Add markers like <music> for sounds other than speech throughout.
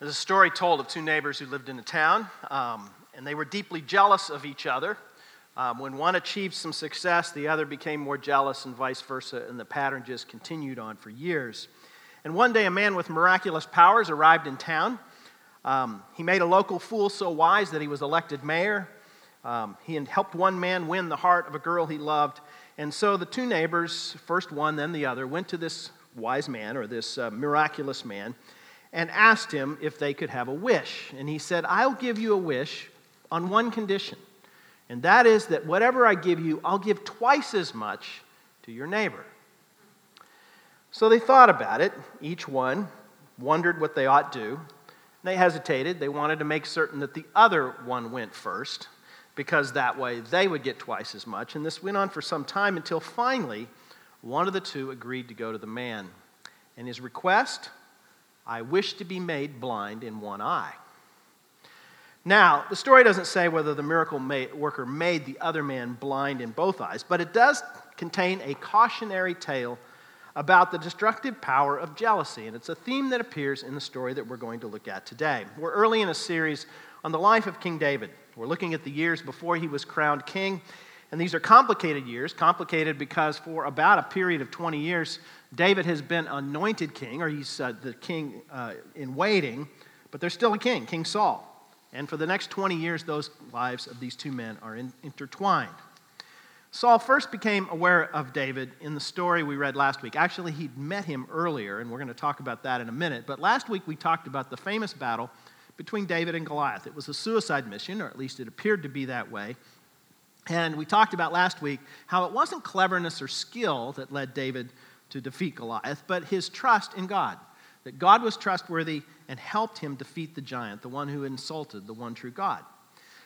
There's a story told of two neighbors who lived in a town, um, and they were deeply jealous of each other. Um, when one achieved some success, the other became more jealous, and vice versa, and the pattern just continued on for years. And one day, a man with miraculous powers arrived in town. Um, he made a local fool so wise that he was elected mayor. Um, he helped one man win the heart of a girl he loved. And so the two neighbors, first one, then the other, went to this wise man or this uh, miraculous man and asked him if they could have a wish. And he said, I'll give you a wish on one condition, and that is that whatever I give you, I'll give twice as much to your neighbor. So they thought about it. Each one wondered what they ought to do. They hesitated. They wanted to make certain that the other one went first, because that way they would get twice as much. And this went on for some time until finally one of the two agreed to go to the man. And his request I wish to be made blind in one eye. Now, the story doesn't say whether the miracle worker made the other man blind in both eyes, but it does contain a cautionary tale about the destructive power of jealousy. And it's a theme that appears in the story that we're going to look at today. We're early in a series on the life of King David. We're looking at the years before he was crowned king. And these are complicated years, complicated because for about a period of 20 years, David has been anointed king, or he's uh, the king uh, in waiting, but there's still a king, King Saul. And for the next 20 years, those lives of these two men are in, intertwined. Saul first became aware of David in the story we read last week. Actually, he'd met him earlier, and we're going to talk about that in a minute. But last week, we talked about the famous battle between David and Goliath. It was a suicide mission, or at least it appeared to be that way. And we talked about last week how it wasn't cleverness or skill that led David to defeat Goliath, but his trust in God. That God was trustworthy and helped him defeat the giant, the one who insulted the one true God.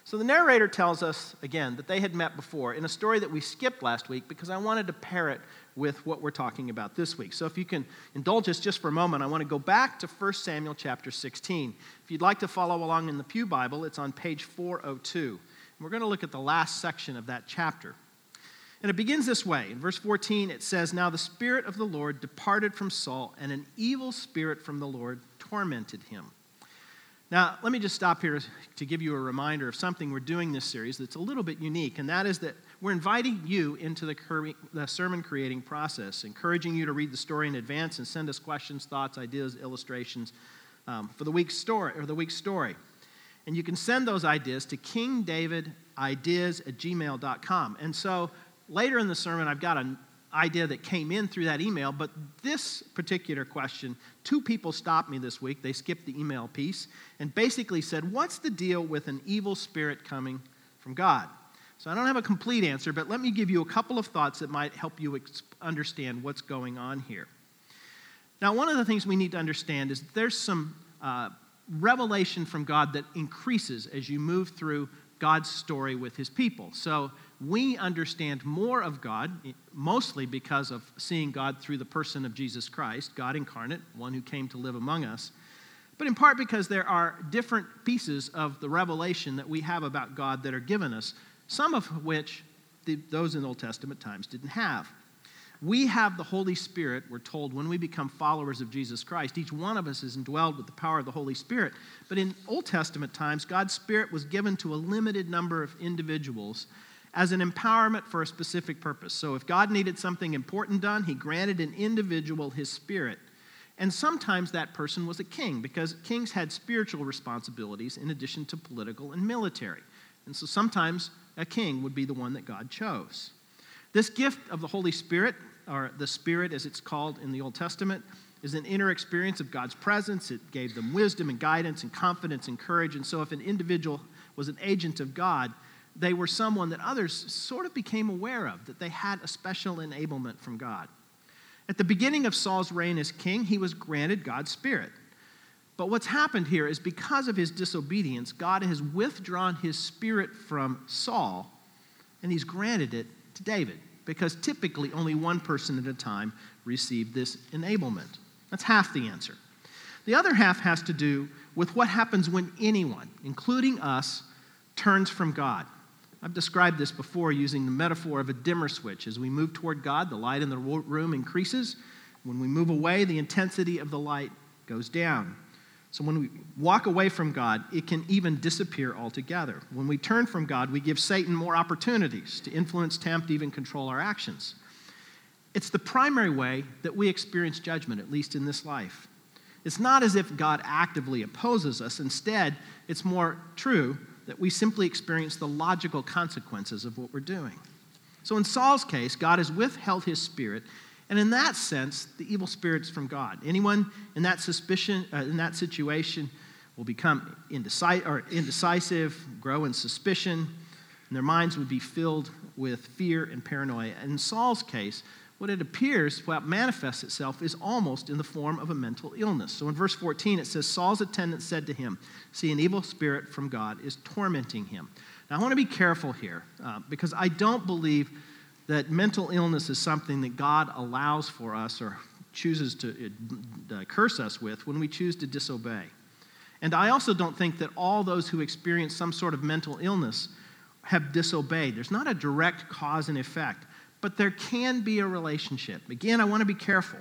So the narrator tells us again that they had met before in a story that we skipped last week because I wanted to pair it with what we're talking about this week. So if you can indulge us just for a moment, I want to go back to 1 Samuel chapter 16. If you'd like to follow along in the Pew Bible, it's on page 402. We're going to look at the last section of that chapter. And it begins this way. In verse 14, it says, Now the Spirit of the Lord departed from Saul, and an evil spirit from the Lord tormented him. Now, let me just stop here to give you a reminder of something we're doing this series that's a little bit unique, and that is that we're inviting you into the, sermon creating process, encouraging you to read the story in advance and send us questions, thoughts, ideas, illustrations um, for the week's story or the week's story. And you can send those ideas to kingdavidideas at gmail.com. And so later in the sermon, I've got an idea that came in through that email, but this particular question, two people stopped me this week. They skipped the email piece and basically said, What's the deal with an evil spirit coming from God? So I don't have a complete answer, but let me give you a couple of thoughts that might help you understand what's going on here. Now, one of the things we need to understand is there's some uh, revelation from God that increases as you move through God's story with his people. So we understand more of God, mostly because of seeing God through the person of Jesus Christ, God incarnate, one who came to live among us, but in part because there are different pieces of the revelation that we have about God that are given us, some of which the, those in Old Testament times didn't have. We have the Holy Spirit, we're told, when we become followers of Jesus Christ. Each one of us is indwelled with the power of the Holy Spirit. But in Old Testament times, God's Spirit was given to a limited number of individuals as an empowerment for a specific purpose. So if God needed something important done, He granted an individual His Spirit. And sometimes that person was a king because kings had spiritual responsibilities in addition to political and military. And so sometimes a king would be the one that God chose. This gift of the Holy Spirit or the Spirit as it's called in the Old Testament, is an inner experience of God's presence. It gave them wisdom and guidance and confidence and courage. And so, if an individual was an agent of God, they were someone that others sort of became aware of, that they had a special enablement from God. At the beginning of Saul's reign as king, he was granted God's Spirit. But what's happened here is because of his disobedience, God has withdrawn his Spirit from Saul, and he's granted it to David because typically only one person at a time received this enablement. That's half the answer. The other half has to do with what happens when anyone, including us, turns from God. I've described this before using the metaphor of a dimmer switch. As we move toward God, the light in the room increases. When we move away, the intensity of the light goes down. So when we walk away from God, it can even disappear altogether. When we turn from God, we give Satan more opportunities to influence, tempt, even control our actions. It's the primary way that we experience judgment, at least in this life. It's not as if God actively opposes us. Instead, it's more true that we simply experience the logical consequences of what we're doing. So in Saul's case, God has withheld his spirit and in that sense, the evil spirit's from God. Anyone in that suspicion, uh, in that situation, will become indecisive, or indecisive, grow in suspicion, and their minds would be filled with fear and paranoia. And in Saul's case, what it appears, what manifests itself, is almost in the form of a mental illness. So in verse 14, it says, Saul's attendant said to him, See, an evil spirit from God is tormenting him. Now, I want to be careful here uh, because I don't believe that mental illness is something that God allows for us or chooses to uh, curse us with when we choose to disobey. And I also don't think that all those who experience some sort of mental illness have disobeyed. There's not a direct cause and effect, but there can be a relationship. Again, I want to be careful.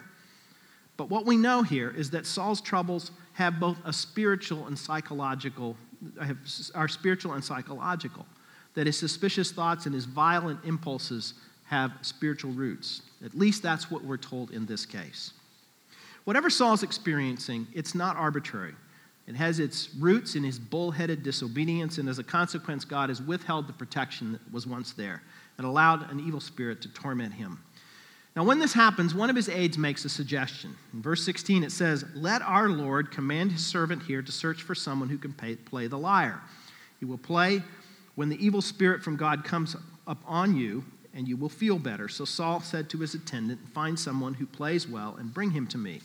But what we know here is that Saul's troubles have both a spiritual and psychological, have, are spiritual and psychological. That his suspicious thoughts and his violent impulses have spiritual roots. At least that's what we're told in this case. Whatever Saul's experiencing, it's not arbitrary. It has its roots in his bullheaded disobedience, and as a consequence, God has withheld the protection that was once there and allowed an evil spirit to torment him. Now, when this happens, one of his aides makes a suggestion. In verse 16, it says, Let our Lord command his servant here to search for someone who can pay, play the lyre. He will play when the evil spirit from God comes up on you, and you will feel better. So Saul said to his attendant, Find someone who plays well and bring him to me.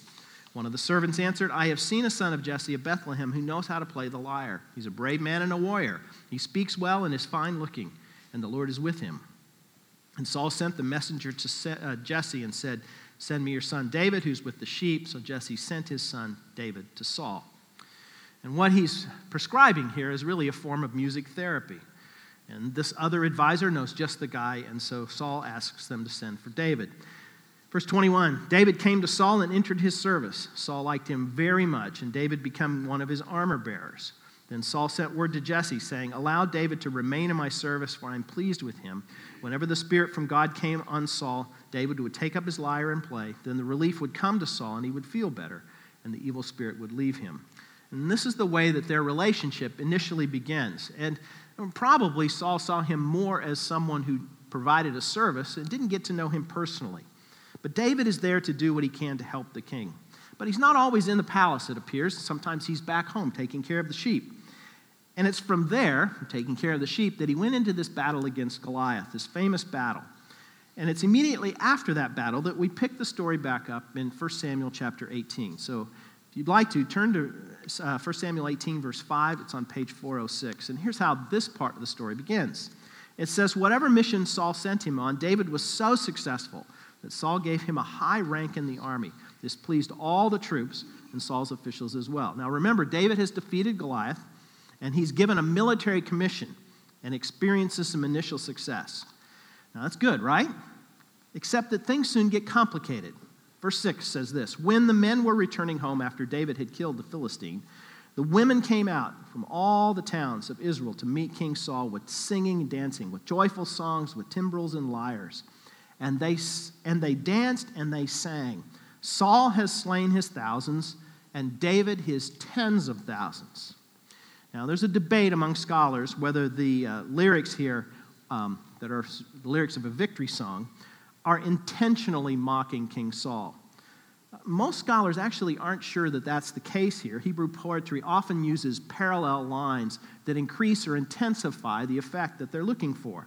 One of the servants answered, I have seen a son of Jesse of Bethlehem who knows how to play the lyre. He's a brave man and a warrior. He speaks well and is fine looking, and the Lord is with him. And Saul sent the messenger to uh, Jesse and said, Send me your son David, who's with the sheep. So Jesse sent his son David to Saul. And what he's prescribing here is really a form of music therapy. And this other advisor knows just the guy, and so Saul asks them to send for David. Verse 21 David came to Saul and entered his service. Saul liked him very much, and David became one of his armor bearers. Then Saul sent word to Jesse, saying, Allow David to remain in my service, for I am pleased with him. Whenever the Spirit from God came on Saul, David would take up his lyre and play. Then the relief would come to Saul, and he would feel better, and the evil spirit would leave him. And this is the way that their relationship initially begins. And Probably Saul saw him more as someone who provided a service and didn't get to know him personally. But David is there to do what he can to help the king. But he's not always in the palace, it appears. Sometimes he's back home taking care of the sheep. And it's from there, taking care of the sheep, that he went into this battle against Goliath, this famous battle. And it's immediately after that battle that we pick the story back up in 1 Samuel chapter 18. So you'd like to, turn to uh, 1 Samuel 18, verse 5. It's on page 406. And here's how this part of the story begins it says, Whatever mission Saul sent him on, David was so successful that Saul gave him a high rank in the army. This pleased all the troops and Saul's officials as well. Now remember, David has defeated Goliath, and he's given a military commission and experiences some initial success. Now that's good, right? Except that things soon get complicated. Verse 6 says this When the men were returning home after David had killed the Philistine, the women came out from all the towns of Israel to meet King Saul with singing and dancing, with joyful songs, with timbrels and lyres. And they, and they danced and they sang. Saul has slain his thousands, and David his tens of thousands. Now, there's a debate among scholars whether the uh, lyrics here, um, that are the lyrics of a victory song, are intentionally mocking King Saul. Most scholars actually aren't sure that that's the case here. Hebrew poetry often uses parallel lines that increase or intensify the effect that they're looking for.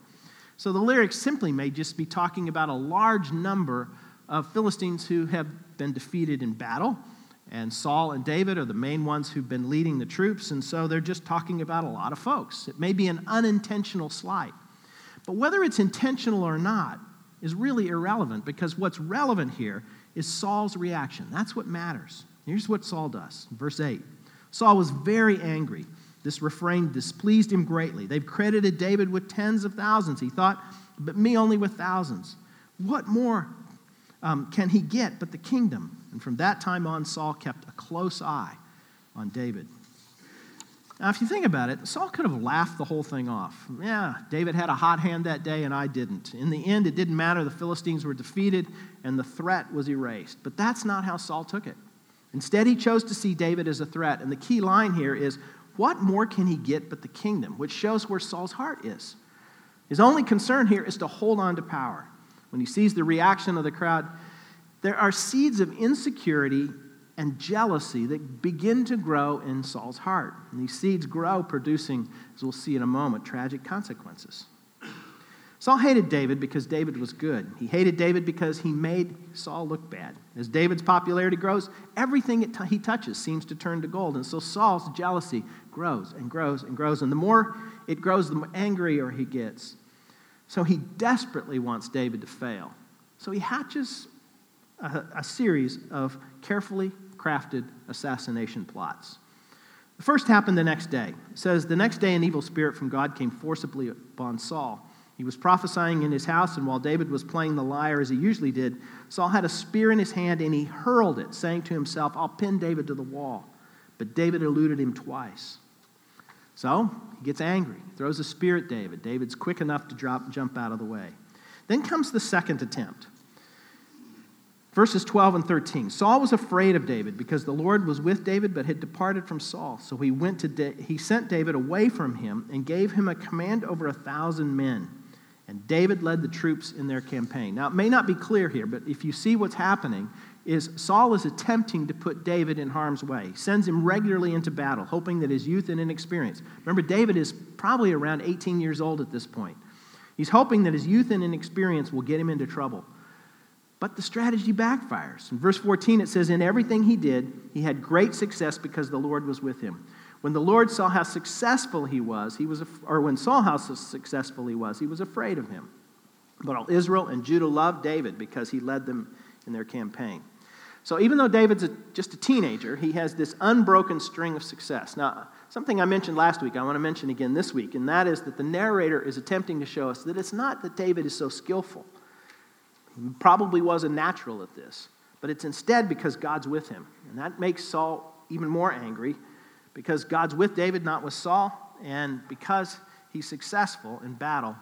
So the lyrics simply may just be talking about a large number of Philistines who have been defeated in battle. And Saul and David are the main ones who've been leading the troops, and so they're just talking about a lot of folks. It may be an unintentional slight. But whether it's intentional or not, is really irrelevant because what's relevant here is Saul's reaction. That's what matters. Here's what Saul does. Verse 8 Saul was very angry. This refrain displeased him greatly. They've credited David with tens of thousands. He thought, but me only with thousands. What more um, can he get but the kingdom? And from that time on, Saul kept a close eye on David. Now, if you think about it, Saul could have laughed the whole thing off. Yeah, David had a hot hand that day, and I didn't. In the end, it didn't matter. The Philistines were defeated, and the threat was erased. But that's not how Saul took it. Instead, he chose to see David as a threat. And the key line here is what more can he get but the kingdom, which shows where Saul's heart is. His only concern here is to hold on to power. When he sees the reaction of the crowd, there are seeds of insecurity and jealousy that begin to grow in Saul's heart. And these seeds grow, producing, as we'll see in a moment, tragic consequences. Saul hated David because David was good. He hated David because he made Saul look bad. As David's popularity grows, everything t- he touches seems to turn to gold. And so Saul's jealousy grows and grows and grows. And the more it grows, the more angrier he gets. So he desperately wants David to fail. So he hatches a, a series of carefully crafted assassination plots. The first happened the next day. It says, The next day, an evil spirit from God came forcibly upon Saul. He was prophesying in his house, and while David was playing the lyre as he usually did, Saul had a spear in his hand and he hurled it, saying to himself, I'll pin David to the wall. But David eluded him twice. So he gets angry, throws a spear at David. David's quick enough to drop, jump out of the way. Then comes the second attempt. Verses 12 and 13. Saul was afraid of David because the Lord was with David but had departed from Saul. So he went to da- he sent David away from him and gave him a command over a thousand men. And David led the troops in their campaign. Now, it may not be clear here, but if you see what's happening, is Saul is attempting to put David in harm's way. He sends him regularly into battle, hoping that his youth and inexperience. Remember, David is probably around 18 years old at this point. He's hoping that his youth and inexperience will get him into trouble. But the strategy backfires. In verse 14, it says, In everything he did, he had great success because the Lord was with him. When the Lord saw how successful he was, he was, or when Saul saw how successful he was, he was afraid of him. But all Israel and Judah loved David because he led them in their campaign. So even though David's a, just a teenager, he has this unbroken string of success. Now, something I mentioned last week, I want to mention again this week, and that is that the narrator is attempting to show us that it's not that David is so skillful probably wasn't natural at this, but it's instead because God's with him. And that makes Saul even more angry because God's with David, not with Saul, and because he's successful in battle,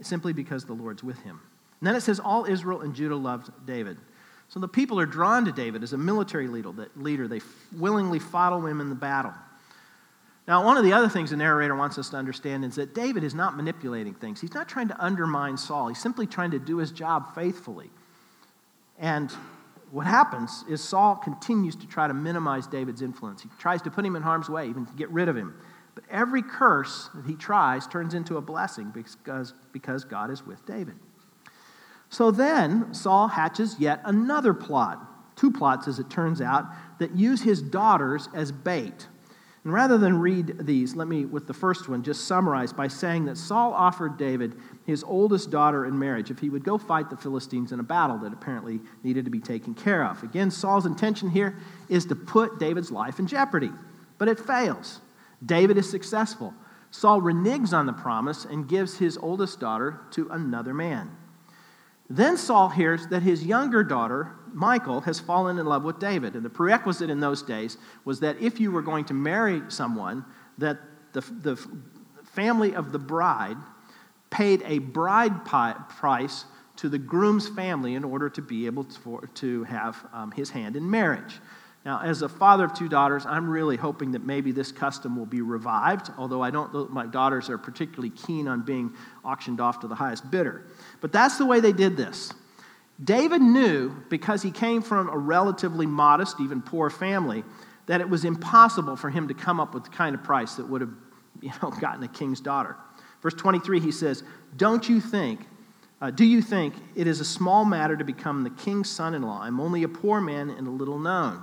simply because the Lord's with him. And then it says, All Israel and Judah loved David. So the people are drawn to David as a military leader. They willingly follow him in the battle. Now, one of the other things the narrator wants us to understand is that David is not manipulating things. He's not trying to undermine Saul, he's simply trying to do his job faithfully. And what happens is Saul continues to try to minimize David's influence. He tries to put him in harm's way, even to get rid of him. But every curse that he tries turns into a blessing because, because God is with David. So then Saul hatches yet another plot, two plots as it turns out, that use his daughters as bait. And rather than read these, let me, with the first one, just summarize by saying that Saul offered David his oldest daughter in marriage if he would go fight the Philistines in a battle that apparently needed to be taken care of. Again, Saul's intention here is to put David's life in jeopardy, but it fails. David is successful. Saul reneges on the promise and gives his oldest daughter to another man. Then Saul hears that his younger daughter, Michal, has fallen in love with David. And the prerequisite in those days was that if you were going to marry someone, that the, the family of the bride paid a bride price to the groom's family in order to be able to, for, to have um, his hand in marriage. Now, as a father of two daughters, I'm really hoping that maybe this custom will be revived, although I don't my daughters are particularly keen on being auctioned off to the highest bidder. But that's the way they did this. David knew, because he came from a relatively modest, even poor family, that it was impossible for him to come up with the kind of price that would have <laughs> you know, gotten a king's daughter. Verse 23, he says, Don't you think, uh, do you think it is a small matter to become the king's son in law? I'm only a poor man and a little known.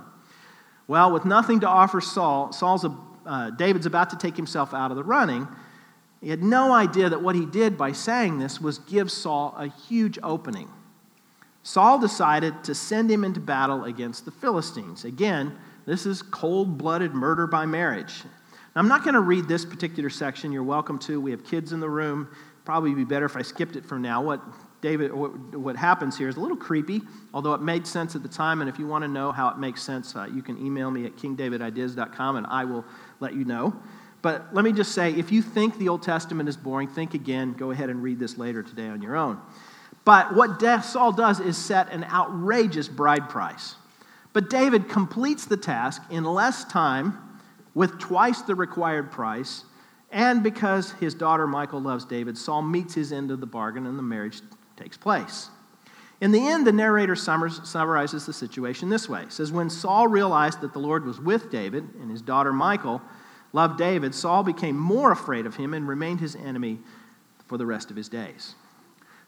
Well, with nothing to offer Saul, Saul's a, uh, David's about to take himself out of the running. He had no idea that what he did by saying this was give Saul a huge opening. Saul decided to send him into battle against the Philistines. Again, this is cold blooded murder by marriage. Now, I'm not going to read this particular section. You're welcome to. We have kids in the room. Probably be better if I skipped it from now. What David, what happens here is a little creepy, although it made sense at the time. And if you want to know how it makes sense, uh, you can email me at kingdavidideas.com and I will let you know. But let me just say if you think the Old Testament is boring, think again. Go ahead and read this later today on your own. But what Saul does is set an outrageous bride price. But David completes the task in less time with twice the required price. And because his daughter Michal loves David, Saul meets his end of the bargain and the marriage takes place. In the end, the narrator summarizes the situation this way. It says, When Saul realized that the Lord was with David and his daughter Michal loved David, Saul became more afraid of him and remained his enemy for the rest of his days.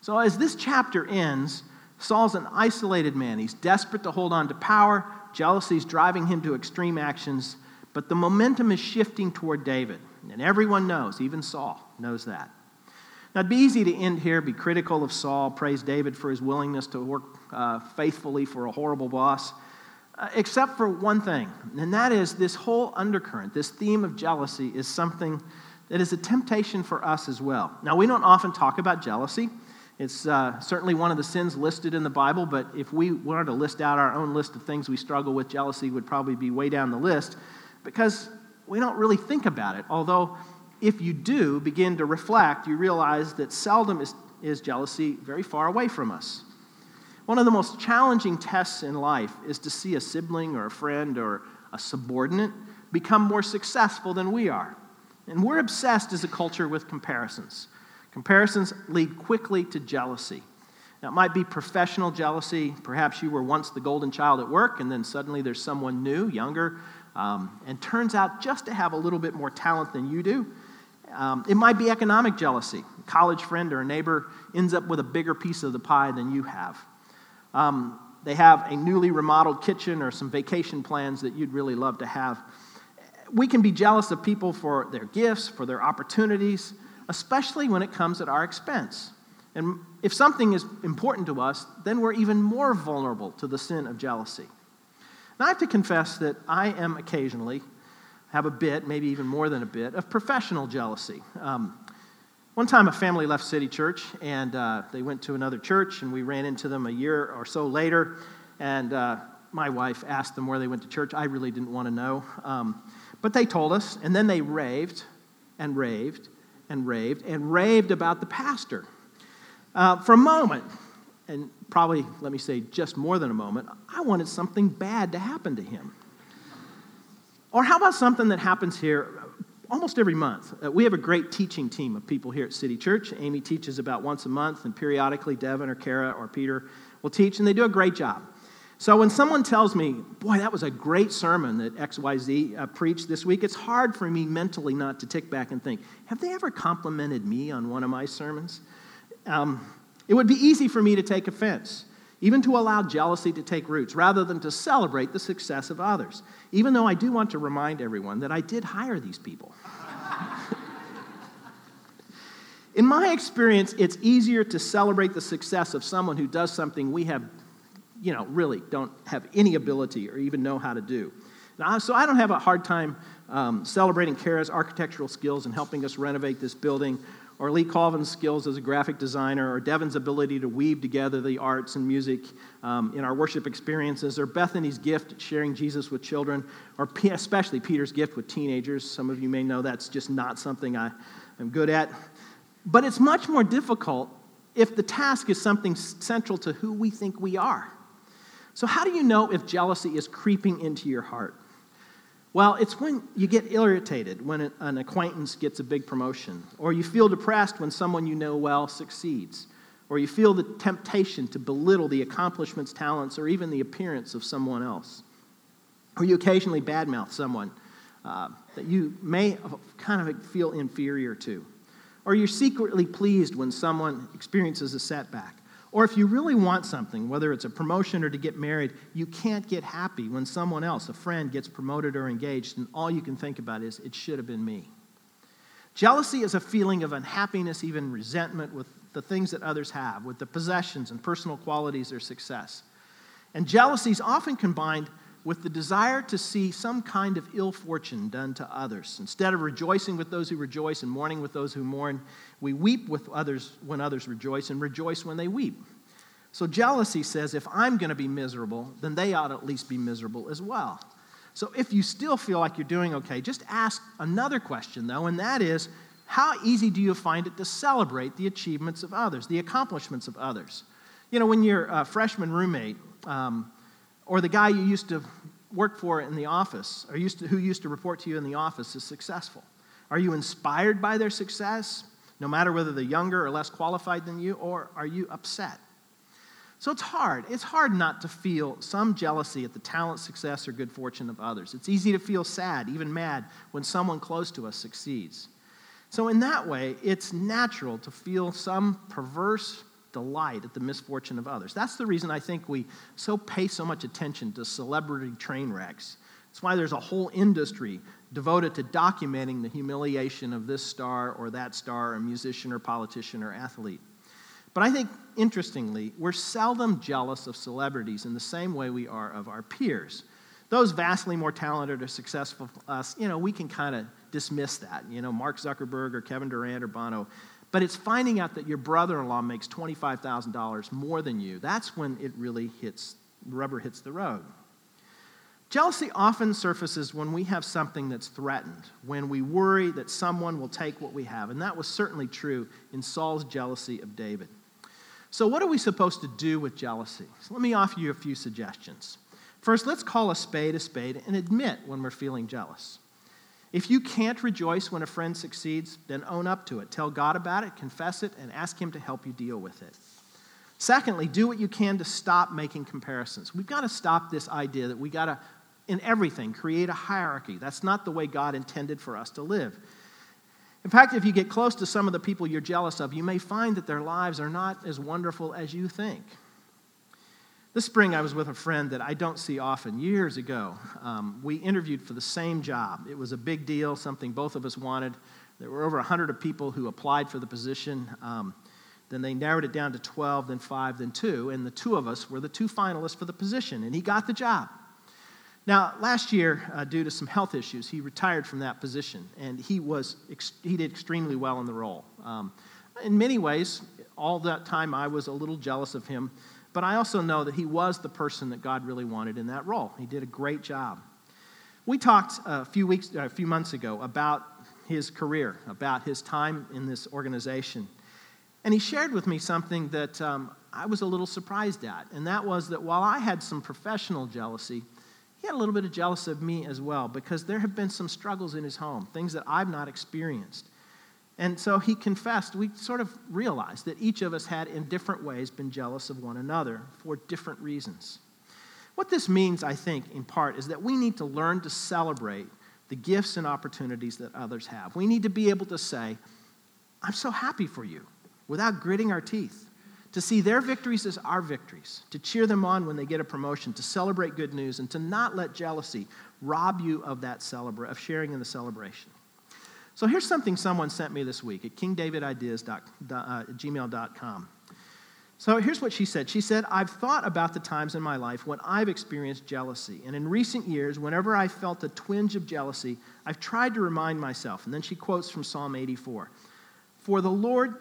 So, as this chapter ends, Saul's an isolated man. He's desperate to hold on to power. Jealousy is driving him to extreme actions, but the momentum is shifting toward David. And everyone knows, even Saul knows that. Now, it'd be easy to end here, be critical of Saul, praise David for his willingness to work uh, faithfully for a horrible boss, uh, except for one thing, and that is this whole undercurrent, this theme of jealousy, is something that is a temptation for us as well. Now, we don't often talk about jealousy. It's uh, certainly one of the sins listed in the Bible, but if we wanted to list out our own list of things we struggle with, jealousy would probably be way down the list because we don't really think about it. Although, if you do begin to reflect, you realize that seldom is, is jealousy very far away from us. One of the most challenging tests in life is to see a sibling or a friend or a subordinate become more successful than we are. And we're obsessed as a culture with comparisons. Comparisons lead quickly to jealousy. Now, it might be professional jealousy. Perhaps you were once the golden child at work, and then suddenly there's someone new, younger, um, and turns out just to have a little bit more talent than you do. Um, it might be economic jealousy. A college friend or a neighbor ends up with a bigger piece of the pie than you have. Um, they have a newly remodeled kitchen or some vacation plans that you'd really love to have. We can be jealous of people for their gifts, for their opportunities, especially when it comes at our expense. And if something is important to us, then we're even more vulnerable to the sin of jealousy. Now, I have to confess that I am occasionally, have a bit, maybe even more than a bit, of professional jealousy. Um, one time, a family left City Church and uh, they went to another church, and we ran into them a year or so later. And uh, my wife asked them where they went to church. I really didn't want to know. Um, but they told us, and then they raved and raved and raved and raved about the pastor. Uh, for a moment, and probably, let me say, just more than a moment, I wanted something bad to happen to him. Or how about something that happens here almost every month? Uh, we have a great teaching team of people here at City Church. Amy teaches about once a month, and periodically Devin or Kara or Peter will teach, and they do a great job. So when someone tells me, boy, that was a great sermon that XYZ uh, preached this week, it's hard for me mentally not to tick back and think, have they ever complimented me on one of my sermons? Um, it would be easy for me to take offense, even to allow jealousy to take roots, rather than to celebrate the success of others, even though I do want to remind everyone that I did hire these people. <laughs> In my experience, it's easier to celebrate the success of someone who does something we have, you know, really don't have any ability or even know how to do. Now, so I don't have a hard time um, celebrating Kara's architectural skills and helping us renovate this building or Lee Colvin's skills as a graphic designer, or Devin's ability to weave together the arts and music um, in our worship experiences, or Bethany's gift at sharing Jesus with children, or especially Peter's gift with teenagers. Some of you may know that's just not something I am good at. But it's much more difficult if the task is something central to who we think we are. So, how do you know if jealousy is creeping into your heart? Well, it's when you get irritated when an acquaintance gets a big promotion, or you feel depressed when someone you know well succeeds, or you feel the temptation to belittle the accomplishments, talents, or even the appearance of someone else. Or you occasionally badmouth someone uh, that you may kind of feel inferior to. Or you're secretly pleased when someone experiences a setback. Or if you really want something, whether it's a promotion or to get married, you can't get happy when someone else, a friend, gets promoted or engaged, and all you can think about is, it should have been me. Jealousy is a feeling of unhappiness, even resentment with the things that others have, with the possessions and personal qualities or success. And jealousy is often combined with the desire to see some kind of ill fortune done to others. Instead of rejoicing with those who rejoice and mourning with those who mourn, we weep with others when others rejoice and rejoice when they weep. So jealousy says if I'm going to be miserable, then they ought at least be miserable as well. So if you still feel like you're doing okay, just ask another question, though, and that is how easy do you find it to celebrate the achievements of others, the accomplishments of others? You know, when your a freshman roommate um, or the guy you used to work for in the office or used to, who used to report to you in the office is successful, are you inspired by their success, no matter whether they're younger or less qualified than you, or are you upset? So it's hard. It's hard not to feel some jealousy at the talent, success, or good fortune of others. It's easy to feel sad, even mad, when someone close to us succeeds. So, in that way, it's natural to feel some perverse delight at the misfortune of others. That's the reason I think we so pay so much attention to celebrity train wrecks. It's why there's a whole industry devoted to documenting the humiliation of this star or that star, or musician or politician or athlete. But I think, interestingly, we're seldom jealous of celebrities in the same way we are of our peers. Those vastly more talented or successful us, you know, we can kind of dismiss that. You know, Mark Zuckerberg or Kevin Durant or Bono. But it's finding out that your brother in law makes $25,000 more than you. That's when it really hits, rubber hits the road. Jealousy often surfaces when we have something that's threatened, when we worry that someone will take what we have. And that was certainly true in Saul's jealousy of David. So, what are we supposed to do with jealousy? So let me offer you a few suggestions. First, let's call a spade a spade and admit when we're feeling jealous. If you can't rejoice when a friend succeeds, then own up to it. Tell God about it, confess it, and ask Him to help you deal with it. Secondly, do what you can to stop making comparisons. We've got to stop this idea that we got to, in everything, create a hierarchy. That's not the way God intended for us to live. In fact, if you get close to some of the people you're jealous of, you may find that their lives are not as wonderful as you think. This spring, I was with a friend that I don't see often. Years ago, um, we interviewed for the same job. It was a big deal, something both of us wanted. There were over 100 of people who applied for the position. Um, then they narrowed it down to 12, then 5, then 2, and the two of us were the two finalists for the position, and he got the job. Now, last year, uh, due to some health issues, he retired from that position, and he, was ex- he did extremely well in the role. Um, in many ways, all that time I was a little jealous of him, but I also know that he was the person that God really wanted in that role. He did a great job. We talked a few weeks, a few months ago about his career, about his time in this organization. And he shared with me something that um, I was a little surprised at, and that was that while I had some professional jealousy, he had a little bit of jealousy of me as well because there have been some struggles in his home, things that I've not experienced. And so he confessed, we sort of realized that each of us had, in different ways, been jealous of one another for different reasons. What this means, I think, in part, is that we need to learn to celebrate the gifts and opportunities that others have. We need to be able to say, I'm so happy for you, without gritting our teeth to see their victories as our victories, to cheer them on when they get a promotion, to celebrate good news, and to not let jealousy rob you of that celebra- of sharing in the celebration. So here's something someone sent me this week at kingdavidideas.gmail.com. Uh, so here's what she said. She said, I've thought about the times in my life when I've experienced jealousy. And in recent years, whenever I felt a twinge of jealousy, I've tried to remind myself. And then she quotes from Psalm 84 For the Lord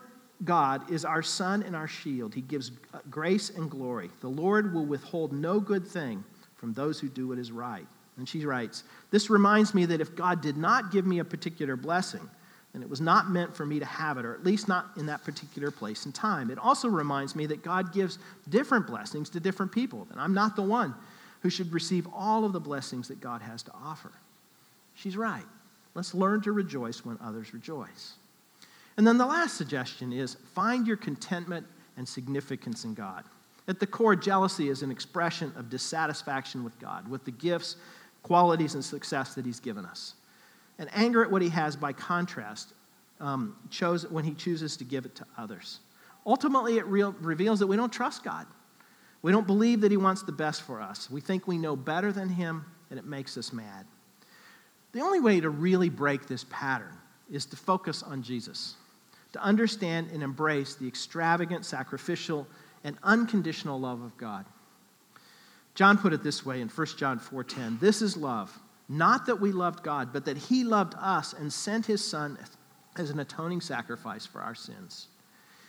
God is our sun and our shield. He gives grace and glory. The Lord will withhold no good thing from those who do what is right. And she writes, This reminds me that if God did not give me a particular blessing, then it was not meant for me to have it, or at least not in that particular place and time. It also reminds me that God gives different blessings to different people, and I'm not the one who should receive all of the blessings that God has to offer. She's right. Let's learn to rejoice when others rejoice. And then the last suggestion is find your contentment and significance in God. At the core, jealousy is an expression of dissatisfaction with God, with the gifts, qualities, and success that He's given us. And anger at what He has, by contrast, um, chose, when He chooses to give it to others. Ultimately, it real, reveals that we don't trust God. We don't believe that He wants the best for us. We think we know better than Him, and it makes us mad. The only way to really break this pattern is to focus on Jesus to understand and embrace the extravagant, sacrificial, and unconditional love of God. John put it this way in 1 John 4:10, "This is love, not that we loved God, but that he loved us and sent his son as an atoning sacrifice for our sins."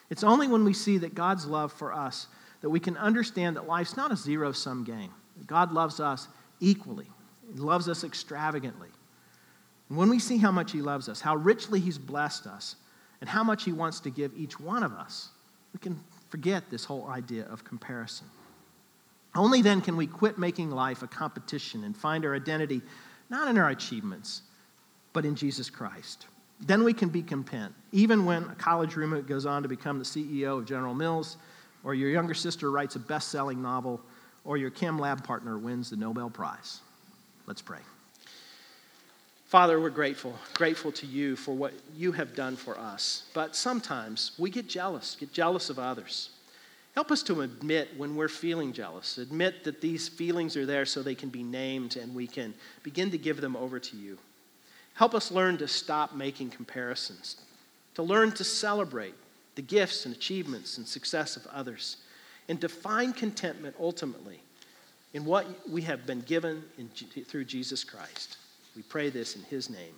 It's only when we see that God's love for us that we can understand that life's not a zero-sum game. God loves us equally. He loves us extravagantly. And when we see how much he loves us, how richly he's blessed us, and how much he wants to give each one of us, we can forget this whole idea of comparison. Only then can we quit making life a competition and find our identity not in our achievements, but in Jesus Christ. Then we can be content, even when a college roommate goes on to become the CEO of General Mills, or your younger sister writes a best selling novel, or your chem lab partner wins the Nobel Prize. Let's pray. Father, we're grateful, grateful to you for what you have done for us. But sometimes we get jealous, get jealous of others. Help us to admit when we're feeling jealous, admit that these feelings are there so they can be named and we can begin to give them over to you. Help us learn to stop making comparisons, to learn to celebrate the gifts and achievements and success of others, and to find contentment ultimately in what we have been given in, through Jesus Christ. We pray this in his name.